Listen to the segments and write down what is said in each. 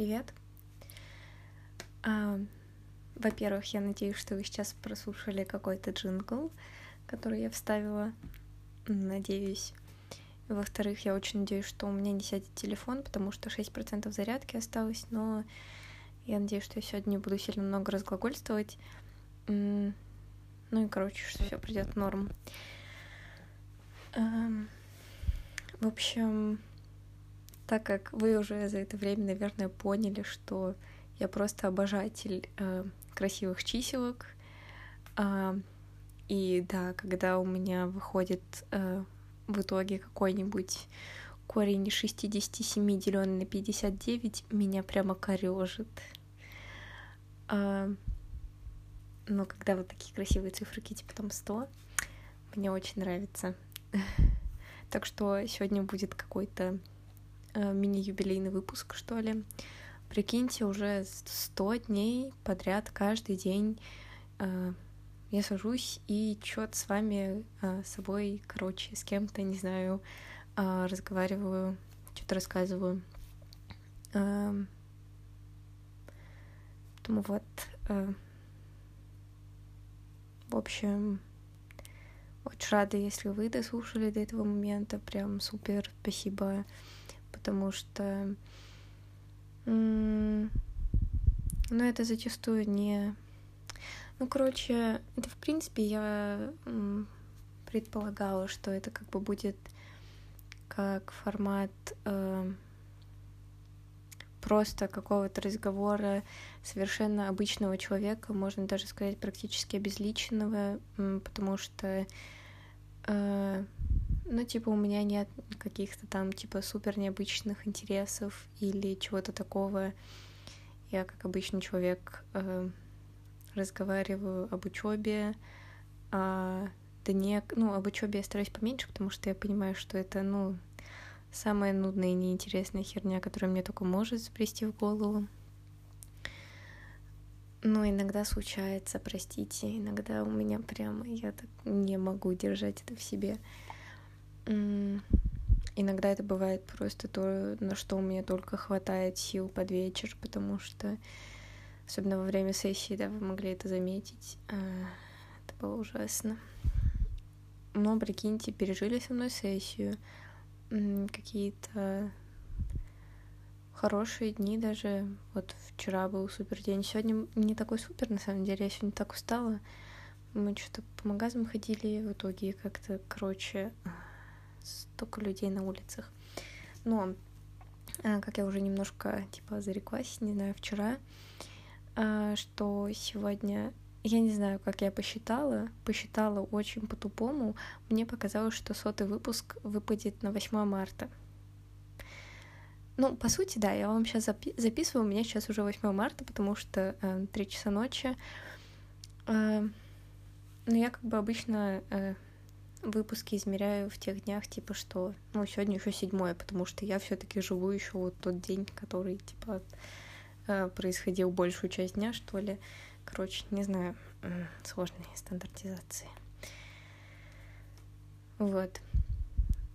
привет. А, во-первых, я надеюсь, что вы сейчас прослушали какой-то джингл, который я вставила. Надеюсь. Во-вторых, я очень надеюсь, что у меня не сядет телефон, потому что 6% зарядки осталось, но я надеюсь, что я сегодня не буду сильно много разглагольствовать. Ну и, короче, что все придет в норм. В общем, так как вы уже за это время, наверное, поняли, что я просто обожатель э, красивых чиселок. Э, и да, когда у меня выходит э, в итоге какой-нибудь корень 67 деленный на 59, меня прямо корежит. Э, но когда вот такие красивые циферки, типа там 100, мне очень нравится. Так что сегодня будет какой-то мини-юбилейный выпуск, что ли. Прикиньте, уже сто дней подряд каждый день э, я сажусь и что-то с вами, э, с собой, короче, с кем-то, не знаю, разговариваю, что-то рассказываю. Поэтому вот, в общем, очень рада, если вы дослушали до этого момента. Прям супер, спасибо потому что ну, это зачастую не... Ну, короче, это, в принципе, я предполагала, что это как бы будет как формат э, просто какого-то разговора совершенно обычного человека, можно даже сказать практически обезличенного, потому что э, ну, типа, у меня нет каких-то там, типа, супер необычных интересов или чего-то такого. Я, как обычный человек, э, разговариваю об учебе, а дне, ну, об учебе я стараюсь поменьше, потому что я понимаю, что это, ну, самая нудная и неинтересная херня, которая мне только может запрести в голову. Но иногда случается, простите, иногда у меня прямо я так не могу держать это в себе. Иногда это бывает просто то, на что у меня только хватает сил под вечер, потому что, особенно во время сессии, да, вы могли это заметить, а, это было ужасно. Но, прикиньте, пережили со мной сессию, какие-то хорошие дни даже. Вот вчера был супер день, сегодня не такой супер, на самом деле, я сегодня так устала. Мы что-то по магазинам ходили, в итоге как-то, короче, столько людей на улицах. Но, а, как я уже немножко, типа, зареклась, не знаю, вчера, а, что сегодня я не знаю, как я посчитала, посчитала очень по-тупому. Мне показалось, что сотый выпуск выпадет на 8 марта. Ну, по сути, да, я вам сейчас запи- записываю, у меня сейчас уже 8 марта, потому что э, 3 часа ночи. Э, но я как бы обычно э, выпуски измеряю в тех днях, типа что, ну, сегодня еще седьмое, потому что я все-таки живу еще вот тот день, который, типа, э, происходил большую часть дня, что ли. Короче, не знаю, сложные стандартизации. Вот.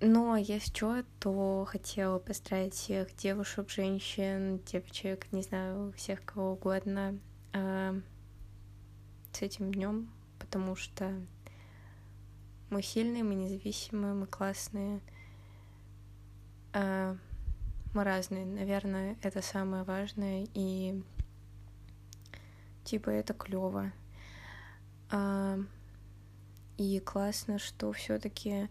Но если что, то хотела поздравить всех девушек, женщин, девочек, не знаю, всех кого угодно э, с этим днем, потому что мы сильные, мы независимые, мы классные. А, мы разные. Наверное, это самое важное. И типа это клево. А, и классно, что все-таки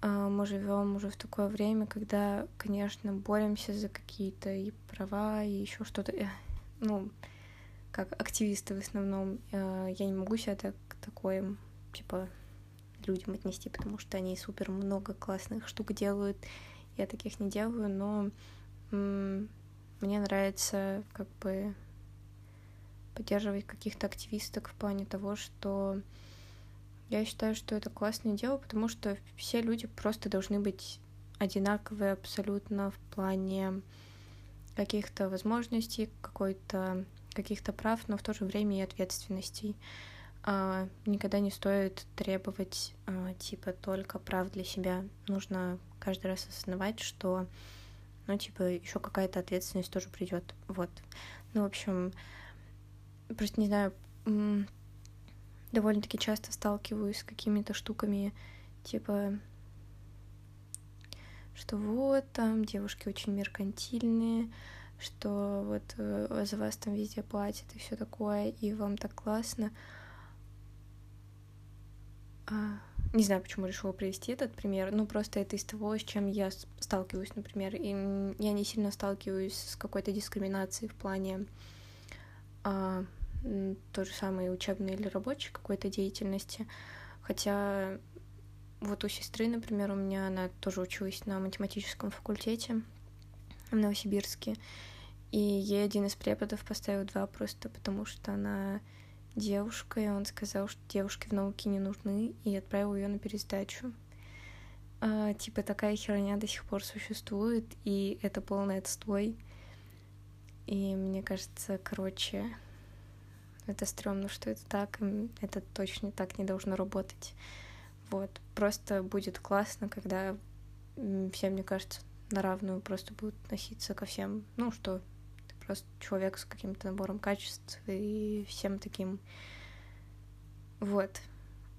а, мы живем уже в такое время, когда, конечно, боремся за какие-то и права, и еще что-то. Ну, как активисты в основном. Я не могу себя так такой, типа, людям отнести, потому что они супер много классных штук делают. Я таких не делаю, но мне нравится как бы поддерживать каких-то активисток в плане того, что я считаю, что это классное дело, потому что все люди просто должны быть одинаковые абсолютно в плане каких-то возможностей, какой-то каких-то прав, но в то же время и ответственностей а, никогда не стоит требовать а, типа только прав для себя. Нужно каждый раз осознавать, что ну, типа, еще какая-то ответственность тоже придет. Вот. Ну, в общем, просто не знаю, довольно-таки часто сталкиваюсь с какими-то штуками, типа, что вот там девушки очень меркантильные, что вот э, за вас там везде платят и все такое, и вам так классно. А, не знаю, почему решила привести этот пример, ну просто это из того, с чем я сталкиваюсь, например, и я не сильно сталкиваюсь с какой-то дискриминацией в плане а, то же самое учебной или рабочей какой-то деятельности, хотя вот у сестры, например, у меня она тоже училась на математическом факультете в Новосибирске, и ей один из преподов поставил два просто потому, что она девушка, и он сказал, что девушки в науке не нужны, и отправил ее на пересдачу. А, типа такая херня до сих пор существует, и это полный отстой. И мне кажется, короче, это стрёмно, что это так, и это точно так не должно работать. Вот. Просто будет классно, когда все, мне кажется, на равную просто будут относиться ко всем. Ну, что просто человек с каким-то набором качеств и всем таким. Вот.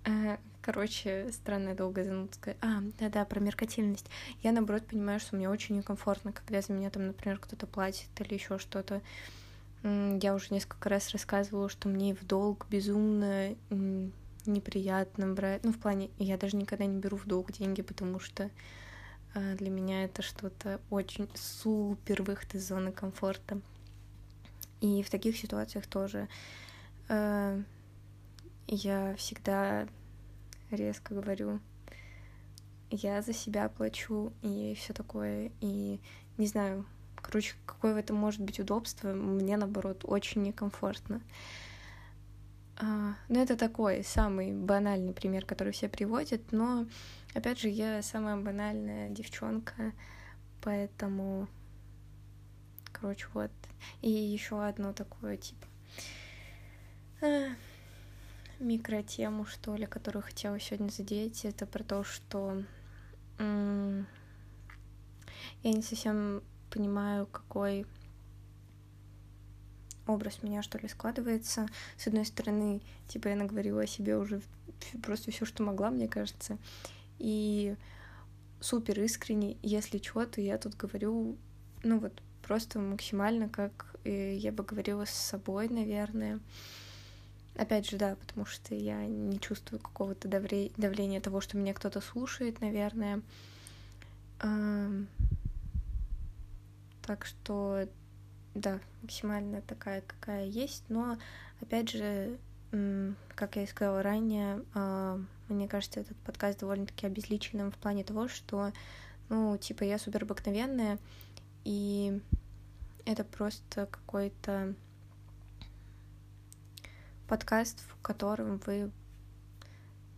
Э, короче, странная долгая занудка. А, да-да, про меркантильность. Я, наоборот, понимаю, что мне очень некомфортно, когда за меня там, например, кто-то платит или еще что-то. Я уже несколько раз рассказывала, что мне в долг безумно неприятно брать. Ну, в плане, я даже никогда не беру в долг деньги, потому что э, для меня это что-то очень супер выход из зоны комфорта. И в таких ситуациях тоже э, я всегда резко говорю, я за себя плачу и все такое. И не знаю, короче, какое в этом может быть удобство, мне наоборот очень некомфортно. А, ну, это такой самый банальный пример, который все приводят, но, опять же, я самая банальная девчонка, поэтому, короче, вот. И еще одно такое, типа, а, микротему, что ли, которую хотела сегодня задеть, это про то, что я не совсем понимаю, какой образ меня, что ли, складывается. С одной стороны, типа, я наговорила о себе уже просто все, что могла, мне кажется. И супер искренне, если что, то я тут говорю, ну вот, просто максимально, как я бы говорила с собой, наверное. Опять же, да, потому что я не чувствую какого-то давления того, что меня кто-то слушает, наверное. Так что да, максимально такая, какая есть, но, опять же, как я и сказала ранее, а, мне кажется, этот подкаст довольно-таки обезличенным в плане того, что, ну, типа, я супер обыкновенная, и это просто какой-то подкаст, в котором вы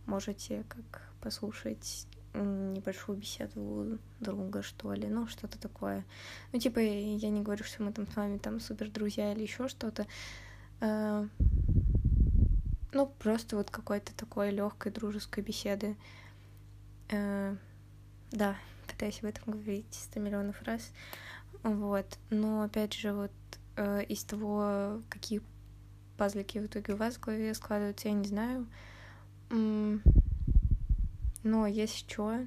можете как послушать небольшую беседу друга, что ли, ну, что-то такое. Ну, типа, я не говорю, что мы там с вами там супер друзья или еще что-то. А, ну, просто вот какой-то такой легкой дружеской беседы. А, да, пытаюсь об этом говорить 100 миллионов раз. Вот. Но, опять же, вот а, из того, какие пазлики в итоге у вас в голове складываются, я не знаю. Но если что,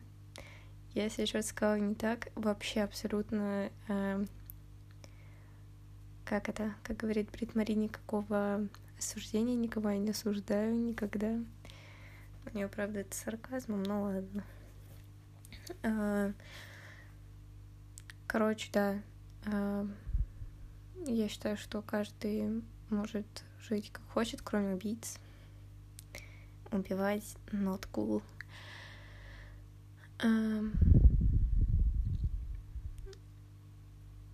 если что сказала не так, вообще абсолютно, э, как это, как говорит Брит Мари, никакого осуждения, никого я не осуждаю никогда. У нее, правда, это сарказмом, но ладно. Короче, да. Э, я считаю, что каждый может жить как хочет, кроме убийц. Убивать not cool.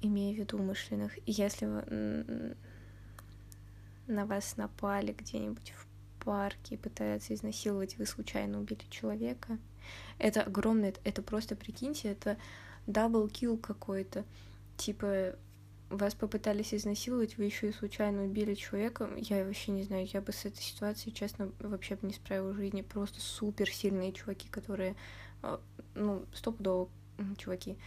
Имея в виду умышленных. Если на вас напали где-нибудь в парке и пытаются изнасиловать, вы случайно убили человека. Это огромное, это просто, прикиньте, это double kill какой-то. Типа, вас попытались изнасиловать, вы еще и случайно убили человека. Я вообще не знаю, я бы с этой ситуацией, честно, вообще бы не справилась в жизни. Просто супер сильные чуваки, которые а, ну, стопудово, чуваки,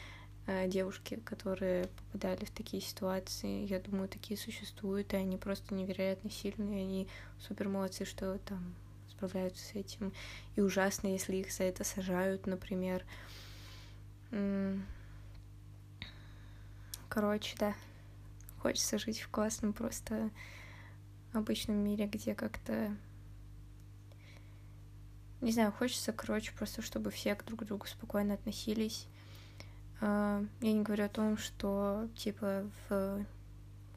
э, девушки, которые попадали в такие ситуации. Я думаю, такие существуют, и они просто невероятно сильные, они супер молодцы, что там справляются с этим. И ужасно, если их за это сажают, например. Короче, да. Хочется жить в классном, просто обычном мире, где как-то не знаю, хочется, короче, просто чтобы все друг к другу спокойно относились. А, я не говорю о том, что, типа, в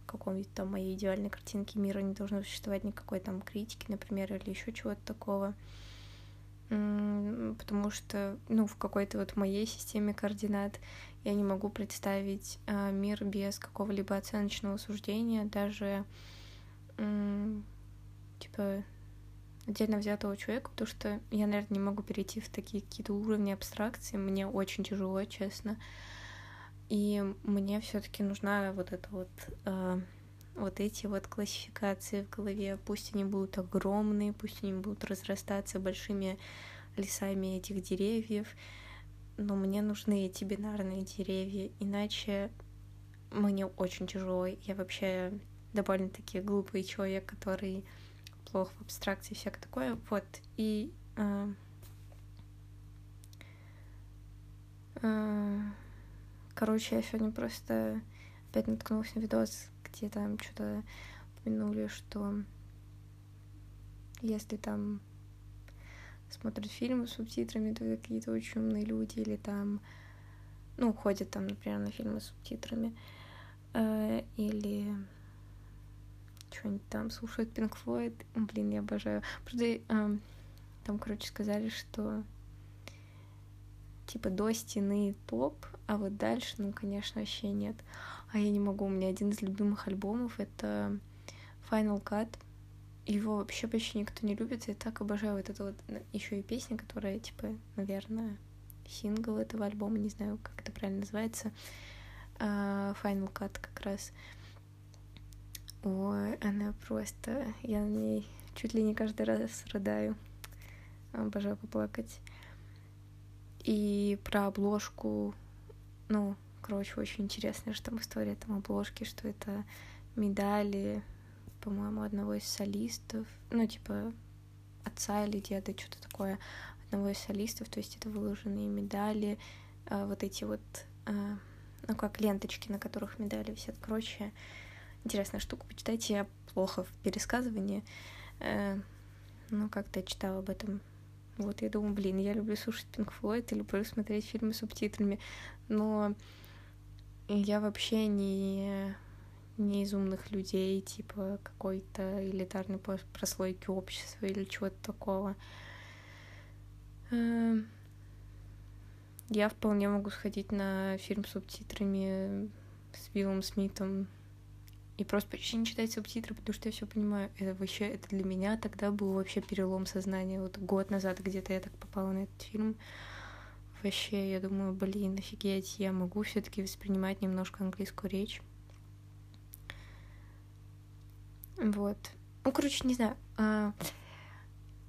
каком-то там моей идеальной картинке мира не должно существовать никакой там критики, например, или еще чего-то такого. Потому что, ну, в какой-то вот моей системе координат я не могу представить а, мир без какого-либо оценочного суждения, даже типа отдельно взятого человека, потому что я, наверное, не могу перейти в такие какие-то уровни абстракции. Мне очень тяжело, честно. И мне все-таки нужна вот эта вот э, вот эти вот классификации в голове. Пусть они будут огромные, пусть они будут разрастаться большими лесами этих деревьев, но мне нужны эти бинарные деревья, иначе мне очень тяжело. Я вообще довольно-таки глупый человек, который плохо в абстракции, всякое такое. Вот. И э, э, короче, я сегодня просто опять наткнулась на видос, где там что-то упомянули, что если там смотрят фильмы с субтитрами, то какие-то очень умные люди, или там, ну, ходят там, например, на фильмы с субтитрами, э, или что-нибудь там слушают Pink Floyd. Блин, я обожаю. Правда, э, там, короче, сказали, что типа до стены топ, а вот дальше, ну, конечно, вообще нет. А я не могу, у меня один из любимых альбомов — это Final Cut. Его вообще почти никто не любит, я так обожаю вот это вот еще и песня, которая, типа, наверное, сингл этого альбома, не знаю, как это правильно называется, uh, Final Cut как раз. Ой, она просто... Я на ней чуть ли не каждый раз рыдаю. Обожаю поплакать. И про обложку, ну, короче, очень интересная что там история там обложки, что это медали, по-моему, одного из солистов, ну, типа, отца или деда, что-то такое, одного из солистов, то есть это выложенные медали, а, вот эти вот, а, ну, как ленточки, на которых медали висят, короче, интересная штука, почитайте, я плохо в пересказывании, ну, как-то я читала об этом. Вот, я думаю, блин, я люблю слушать Pink Floyd и люблю смотреть фильмы с субтитрами, но я вообще не, не из умных людей, типа какой-то элитарной прослойки общества или чего-то такого. Э, я вполне могу сходить на фильм с субтитрами с Биллом Смитом и просто почти не читать субтитры, потому что я все понимаю. Это вообще, это для меня тогда был вообще перелом сознания. Вот год назад где-то я так попала на этот фильм. Вообще, я думаю, блин, офигеть, я могу все таки воспринимать немножко английскую речь. Вот. Ну, короче, не знаю. А...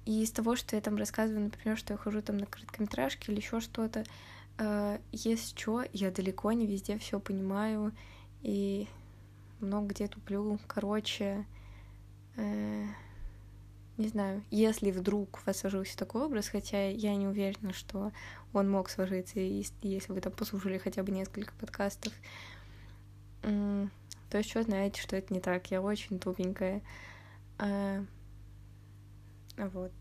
Из того, что я там рассказываю, например, что я хожу там на короткометражки или еще что-то, а... если что, я далеко не везде все понимаю. И много где туплю. Короче, э, не знаю, если вдруг у вас сложился такой образ, хотя я не уверена, что он мог сложиться, если вы там послушали хотя бы несколько подкастов, то еще знаете, что это не так. Я очень тупенькая. Э, вот.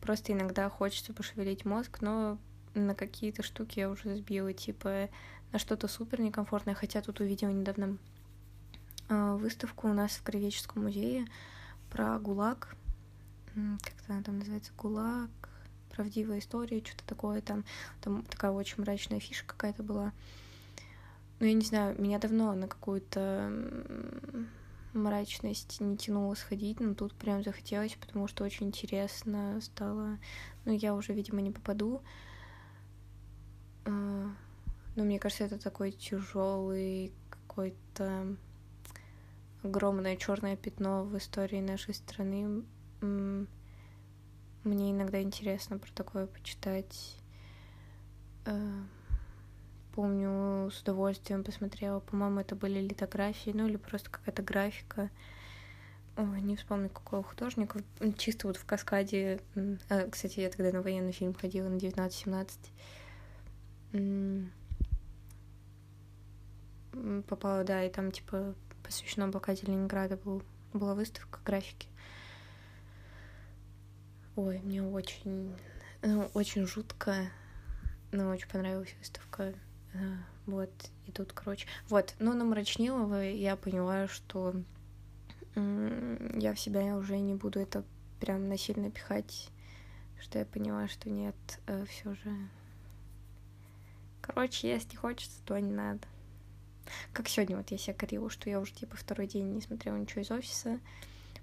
Просто иногда хочется пошевелить мозг, но на какие-то штуки я уже сбила, типа на что-то супер некомфортное, хотя тут увидела недавно а, выставку у нас в Кровеческом музее про ГУЛАГ. Как-то она там называется? ГУЛАГ. Правдивая история, что-то такое там. Там такая очень мрачная фиша какая-то была. Ну, я не знаю, меня давно на какую-то мрачность не тянуло сходить, но тут прям захотелось, потому что очень интересно стало. Ну, я уже, видимо, не попаду. А, но мне кажется, это такой тяжелый какой-то огромное черное пятно в истории нашей страны. Мне иногда интересно про такое почитать. Э, помню, с удовольствием посмотрела. По-моему, это были литографии, ну или просто какая-то графика. Ой, не вспомню, какого художника. Чисто вот в каскаде. А, кстати, я тогда на военный фильм ходила на 19-17. Попала, да, и там, типа, посвящено блокаде Ленинграда был, была выставка графики. Ой, мне очень, ну, очень жутко, но очень понравилась выставка. А, вот, и тут, короче... Вот, ну, на Мрачнилова я поняла, что я в себя уже не буду это прям насильно пихать, что я поняла, что нет, э, все же... Короче, если хочется, то не надо. Как сегодня вот я себя корила, что я уже, типа, второй день не смотрела ничего из офиса,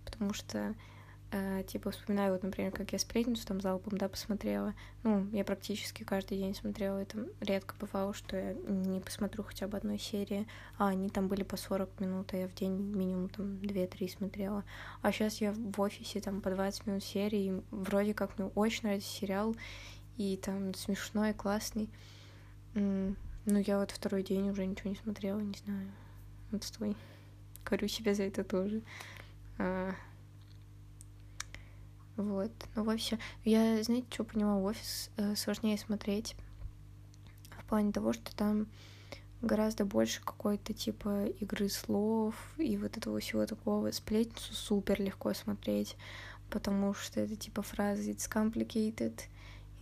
потому что э, типа, вспоминаю, вот, например, как я сплетницу там залпом, да, посмотрела. Ну, я практически каждый день смотрела, это редко бывало, что я не посмотрю хотя бы одной серии, а они там были по 40 минут, а я в день минимум там 2-3 смотрела. А сейчас я в офисе там по 20 минут серии, и вроде как мне очень нравится сериал, и там смешной, классный. Ну, я вот второй день уже ничего не смотрела, не знаю. Отстой. Корю себя за это тоже. А, вот. Ну, вообще, я, знаете, что поняла, офис э, сложнее смотреть в плане того, что там гораздо больше какой-то типа игры слов и вот этого всего такого. Сплетницу супер легко смотреть, потому что это типа фразы «it's complicated»,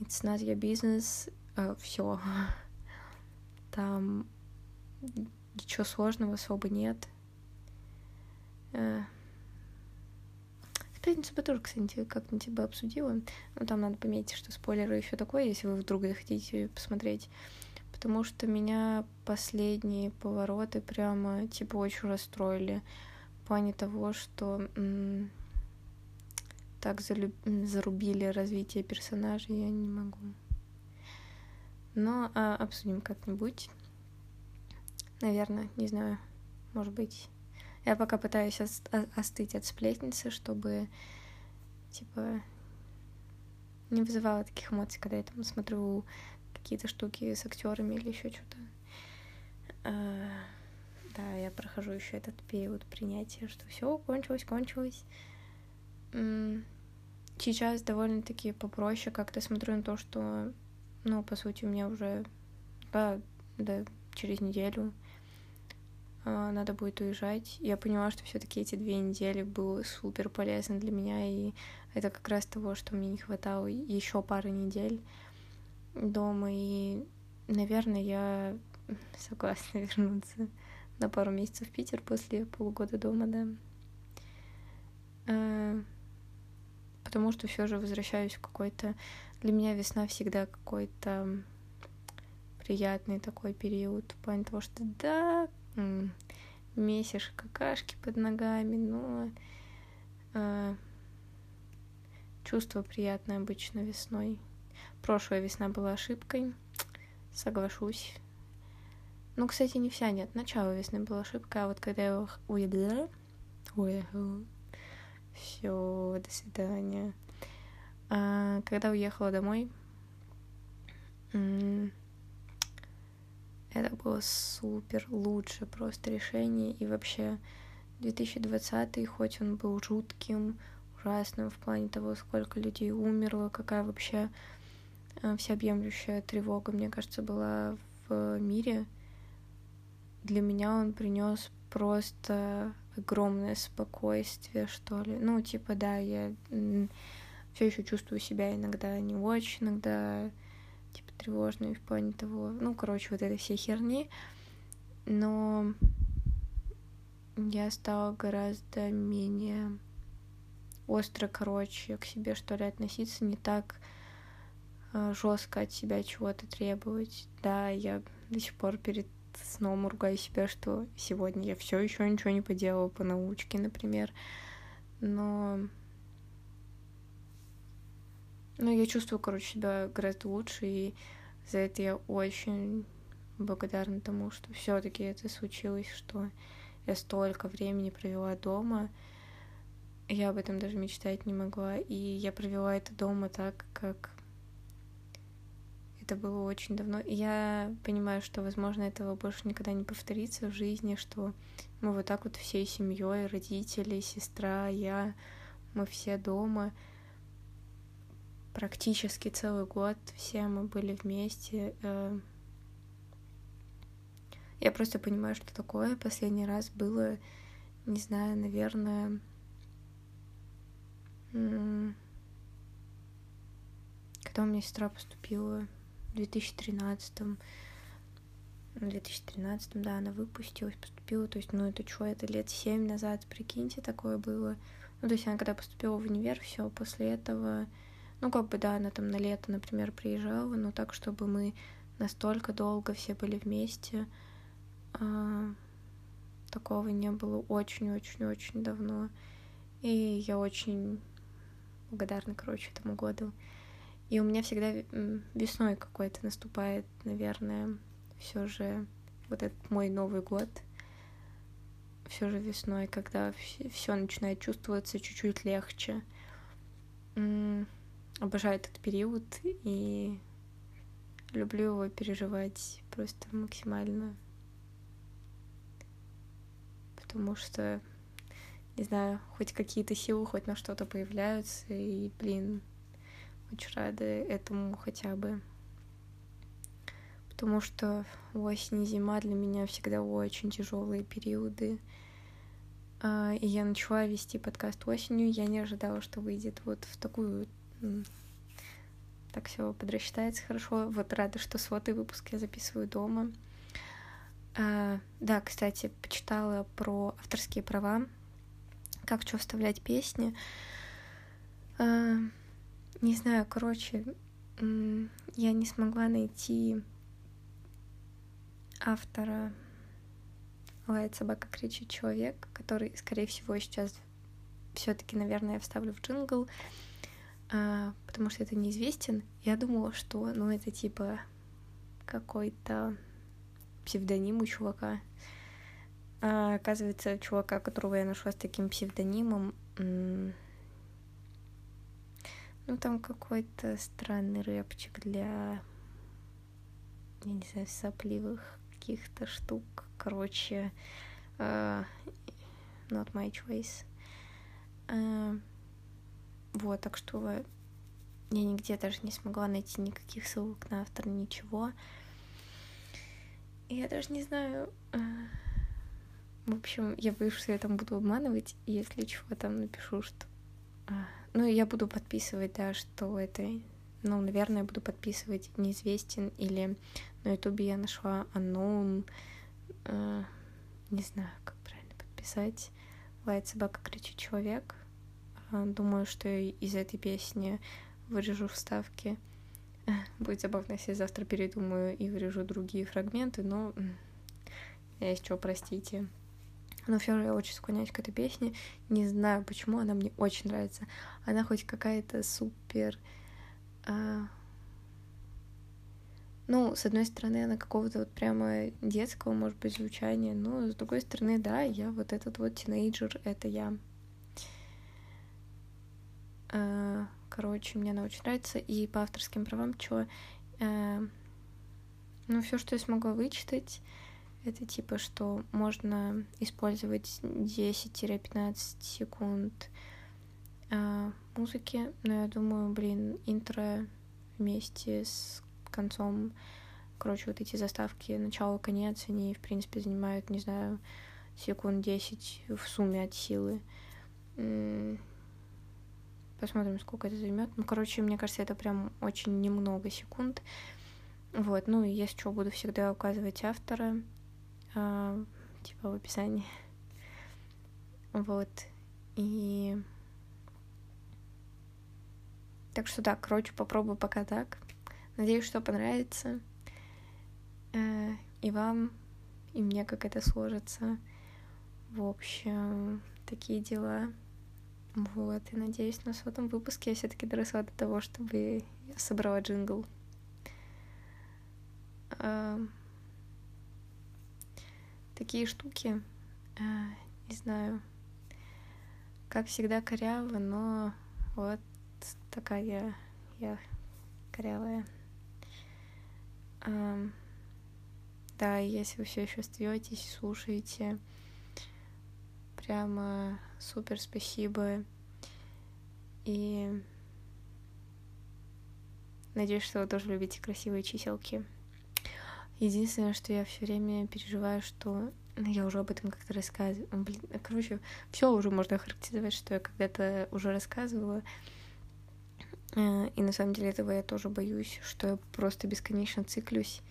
«it's not your business», э, все. Там ничего сложного особо нет. Э, Пятницу бы тоже, кстати, как-нибудь бы обсудила. Но там надо пометить, что спойлеры еще такое, если вы вдруг захотите посмотреть. Потому что меня последние повороты прямо, типа, очень расстроили. В плане того, что так залюб... зарубили развитие персонажей, я не могу. Но а, обсудим как-нибудь. Наверное, не знаю, может быть. Я пока пытаюсь остыть от сплетницы, чтобы, типа, не вызывала таких эмоций, когда я там смотрю какие-то штуки с актерами или еще что-то. А, да, я прохожу еще этот период принятия, что все кончилось, кончилось. Сейчас довольно-таки попроще как-то смотрю на то, что, ну, по сути, у меня уже, да, да, через неделю а, надо будет уезжать. Я поняла, что все-таки эти две недели было супер полезно для меня, и это как раз того, что мне не хватало еще пары недель дома, и, наверное, я согласна вернуться на пару месяцев в Питер после полугода дома, да. А, потому что все же возвращаюсь в какой-то... Для меня весна всегда какой-то приятный такой период, в плане того, что да, месишь какашки под ногами, но э, чувство приятное обычно весной. Прошлая весна была ошибкой, соглашусь. Ну, кстати, не вся, нет. Начало весны была ошибка, а вот когда я уехала, все, до свидания. А, когда уехала домой, это было супер лучше просто решение. И вообще 2020, хоть он был жутким, ужасным в плане того, сколько людей умерло, какая вообще э, всеобъемлющая тревога, мне кажется, была в мире. Для меня он принес просто огромное спокойствие, что ли. Ну, типа, да, я все еще чувствую себя иногда не очень, иногда типа тревожные в плане того, ну, короче, вот этой всей херни, но я стала гораздо менее остро, короче, к себе, что ли, относиться, не так э, жестко от себя чего-то требовать. Да, я до сих пор перед сном ругаю себя, что сегодня я все еще ничего не поделала по научке, например. Но ну, я чувствую, короче, себя гораздо лучше, и за это я очень благодарна тому, что все таки это случилось, что я столько времени провела дома. Я об этом даже мечтать не могла. И я провела это дома так, как это было очень давно. И я понимаю, что, возможно, этого больше никогда не повторится в жизни, что мы вот так вот всей семьей, родители, сестра, я, мы все дома. Практически целый год все мы были вместе. Э. Я просто понимаю, что такое. Последний раз было, не знаю, наверное, когда у меня сестра поступила в 2013 в 2013 да, она выпустилась, поступила, то есть, ну, это что, это лет семь назад, прикиньте, такое было. Ну, то есть она когда поступила в универ, все, после этого, ну, как бы, да, она там на лето, например, приезжала, но так, чтобы мы настолько долго все были вместе, а, такого не было очень-очень-очень давно. И я очень благодарна, короче, этому году. И у меня всегда весной какой-то наступает, наверное, все же вот этот мой Новый год. Все же весной, когда все начинает чувствоваться чуть-чуть легче. Обожаю этот период и люблю его переживать просто максимально. Потому что, не знаю, хоть какие-то силы, хоть на что-то появляются, и, блин, очень рада этому хотя бы. Потому что осень и зима для меня всегда очень тяжелые периоды. А, и я начала вести подкаст осенью. Я не ожидала, что выйдет вот в такую... Так все подрасчитается хорошо. Вот рада, что сотый выпуск я записываю дома. А, да, кстати, почитала про авторские права, как что вставлять песни. А, не знаю, короче, я не смогла найти автора «Лает собака, кричит человек», который, скорее всего, сейчас все таки наверное, я вставлю в джингл, потому что это неизвестен. Я думала, что, ну, это типа какой-то псевдоним у чувака. А, оказывается, чувака, которого я нашла с таким псевдонимом, ну, там какой-то странный рэпчик для, я не знаю, сопливых каких-то штук. Короче, uh, not my choice. Uh, вот, так что я нигде даже не смогла найти никаких ссылок на автора, ничего. И я даже не знаю... Uh, в общем, я боюсь, что я там буду обманывать, и если чего там напишу, что ну, я буду подписывать, да, что это, ну, наверное, я буду подписывать неизвестен или на ютубе я нашла unknown, э, не знаю, как правильно подписать, лает собака, кричит человек. Э, думаю, что из этой песни вырежу вставки. Будет забавно, если я завтра передумаю и вырежу другие фрагменты, но есть что, простите. Но все же я очень склоняюсь к этой песне. Не знаю, почему она мне очень нравится. Она хоть какая-то супер... А... Ну, с одной стороны, она какого-то вот прямо детского, может быть, звучания, но с другой стороны, да, я вот этот вот тинейджер, это я. А, короче, мне она очень нравится. И по авторским правам, что... А... Ну, все, что я смогла вычитать, это типа, что можно использовать 10-15 секунд э, музыки, но я думаю, блин, интро вместе с концом, короче, вот эти заставки начало-конец, они, в принципе, занимают, не знаю, секунд 10 в сумме от силы. Посмотрим, сколько это займет. Ну, короче, мне кажется, это прям очень немного секунд. Вот, ну и если что, буду всегда указывать автора э, типа в описании. Вот. И... Так что да, короче, попробую пока так. Надеюсь, что понравится. Э, и вам, и мне как это сложится. В общем, такие дела. Вот, и надеюсь, на сотом выпуске я все-таки доросла до того, чтобы я собрала джингл. Uh, такие штуки, э, не знаю, как всегда коряво, но вот такая я корявая. А, да, если вы все еще остаетесь, слушаете, прямо супер спасибо. И надеюсь, что вы тоже любите красивые чиселки. Единственное, что я все время переживаю, что ну, я уже об этом как-то рассказывала. Блин, короче, все уже можно характеризовать, что я когда-то уже рассказывала. Э, и на самом деле этого я тоже боюсь, что я просто бесконечно циклюсь.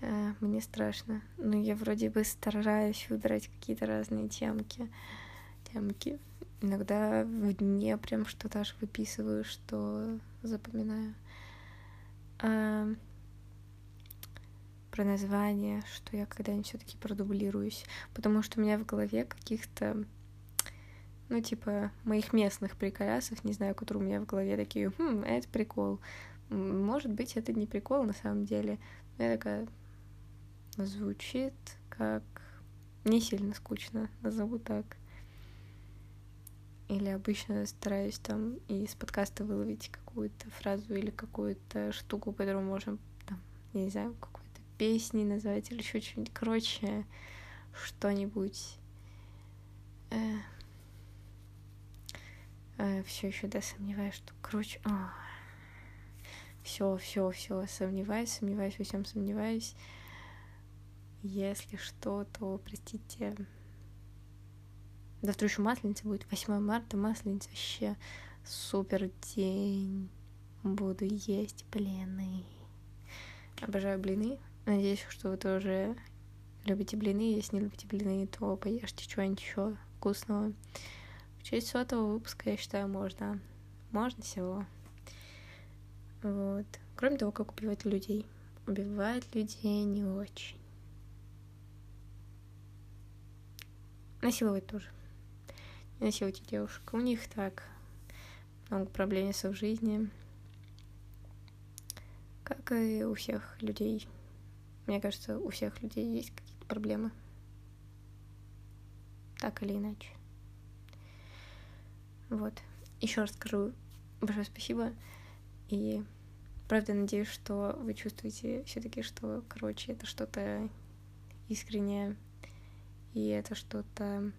Э, мне страшно. Но я вроде бы стараюсь выбирать какие-то разные темки. Темки. Иногда в дне прям что-то аж выписываю, что запоминаю. А, про название, что я когда-нибудь все-таки продублируюсь, потому что у меня в голове каких-то, ну, типа, моих местных приколясов, не знаю, которые у меня в голове такие, хм, это прикол. Может быть, это не прикол на самом деле. Но я такая, звучит как не сильно скучно, назову так. Или обычно стараюсь там из подкаста выловить какую-то фразу или какую-то штуку, которую можем, там, я не знаю, какую песни назвать или еще что-нибудь. Короче, что-нибудь. Э, э, все еще, да, сомневаюсь, что. Короче, все, все, все, сомневаюсь, сомневаюсь, во всем сомневаюсь. Если что, то, простите, завтра еще масленица будет, 8 марта, масленица, вообще супер день. Буду есть блины. Обожаю блины. Надеюсь, что вы тоже любите блины. Если не любите блины, то поешьте чего-нибудь еще вкусного. В честь сотого выпуска, я считаю, можно. Можно всего. Вот. Кроме того, как убивать людей. Убивать людей не очень. Насиловать тоже. Не насилуйте девушек. У них так много проблем в жизни. Как и у всех людей. Мне кажется, у всех людей есть какие-то проблемы. Так или иначе. Вот. Еще раз скажу большое спасибо. И правда надеюсь, что вы чувствуете все-таки, что, короче, это что-то искреннее. И это что-то...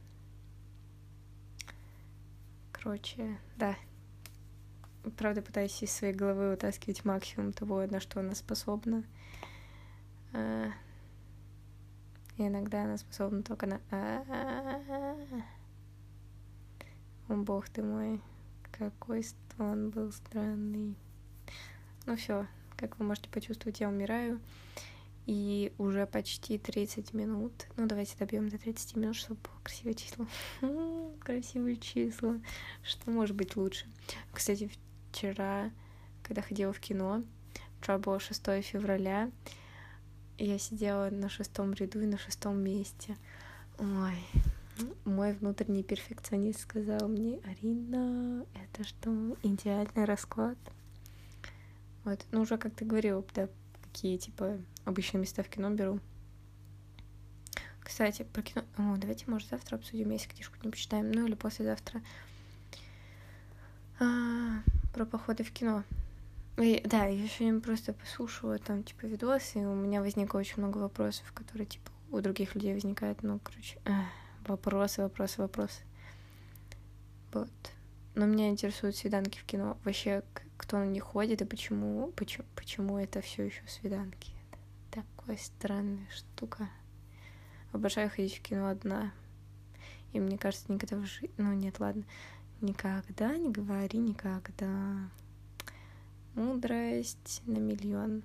Короче, да. Правда, пытаюсь из своей головы вытаскивать максимум того, на что она способна. А, и иногда она способна только на... О, бог ты мой, какой стон был странный. Ну все, как вы можете почувствовать, я умираю. И уже почти 30 минут. Ну, давайте добьем до 30 минут, чтобы было красивое число. Красивые числа. Что может быть лучше? Кстати, вчера, когда ходила в кино, вчера было 6 февраля, я сидела на шестом ряду и на шестом месте. Ой, мой внутренний перфекционист сказал мне, Арина, это что, идеальный расклад? Вот, ну уже как ты говорил, да, какие, типа, обычные места в кино беру. Кстати, про кино... О, давайте, может, завтра обсудим, если книжку не почитаем, ну или послезавтра. А, про походы в кино. И, да, я сегодня просто послушала там, типа, видосы, и у меня возникло очень много вопросов, которые, типа, у других людей возникают, ну, короче, эх, вопросы, вопросы, вопросы. Вот. Но меня интересуют свиданки в кино. Вообще, кто на них ходит и почему, почему, почему это все еще свиданки. Такая странная штука. Обожаю ходить в кино одна. И мне кажется, никогда в жизни... Ну, нет, ладно. Никогда не говори никогда мудрость на миллион.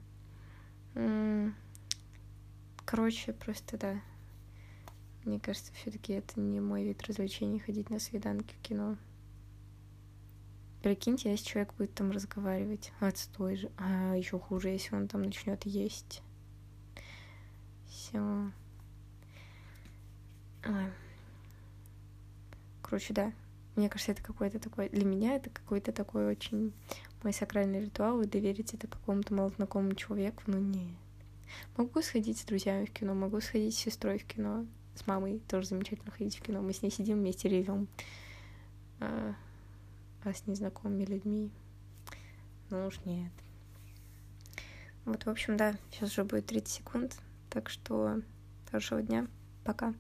Короче, просто да. Мне кажется, все-таки это не мой вид развлечений ходить на свиданки в кино. Прикиньте, если человек будет там разговаривать. Отстой же. А еще хуже, если он там начнет есть. Все. Короче, да. Мне кажется, это какой-то такой... Для меня это какой-то такой очень мой сакральный ритуал и доверить это какому-то малознакомому человеку, ну нет. Могу сходить с друзьями в кино, могу сходить с сестрой в кино, с мамой тоже замечательно ходить в кино. Мы с ней сидим вместе ревем. А, а с незнакомыми людьми, ну уж нет. Вот, в общем, да, сейчас уже будет 30 секунд. Так что хорошего дня. Пока.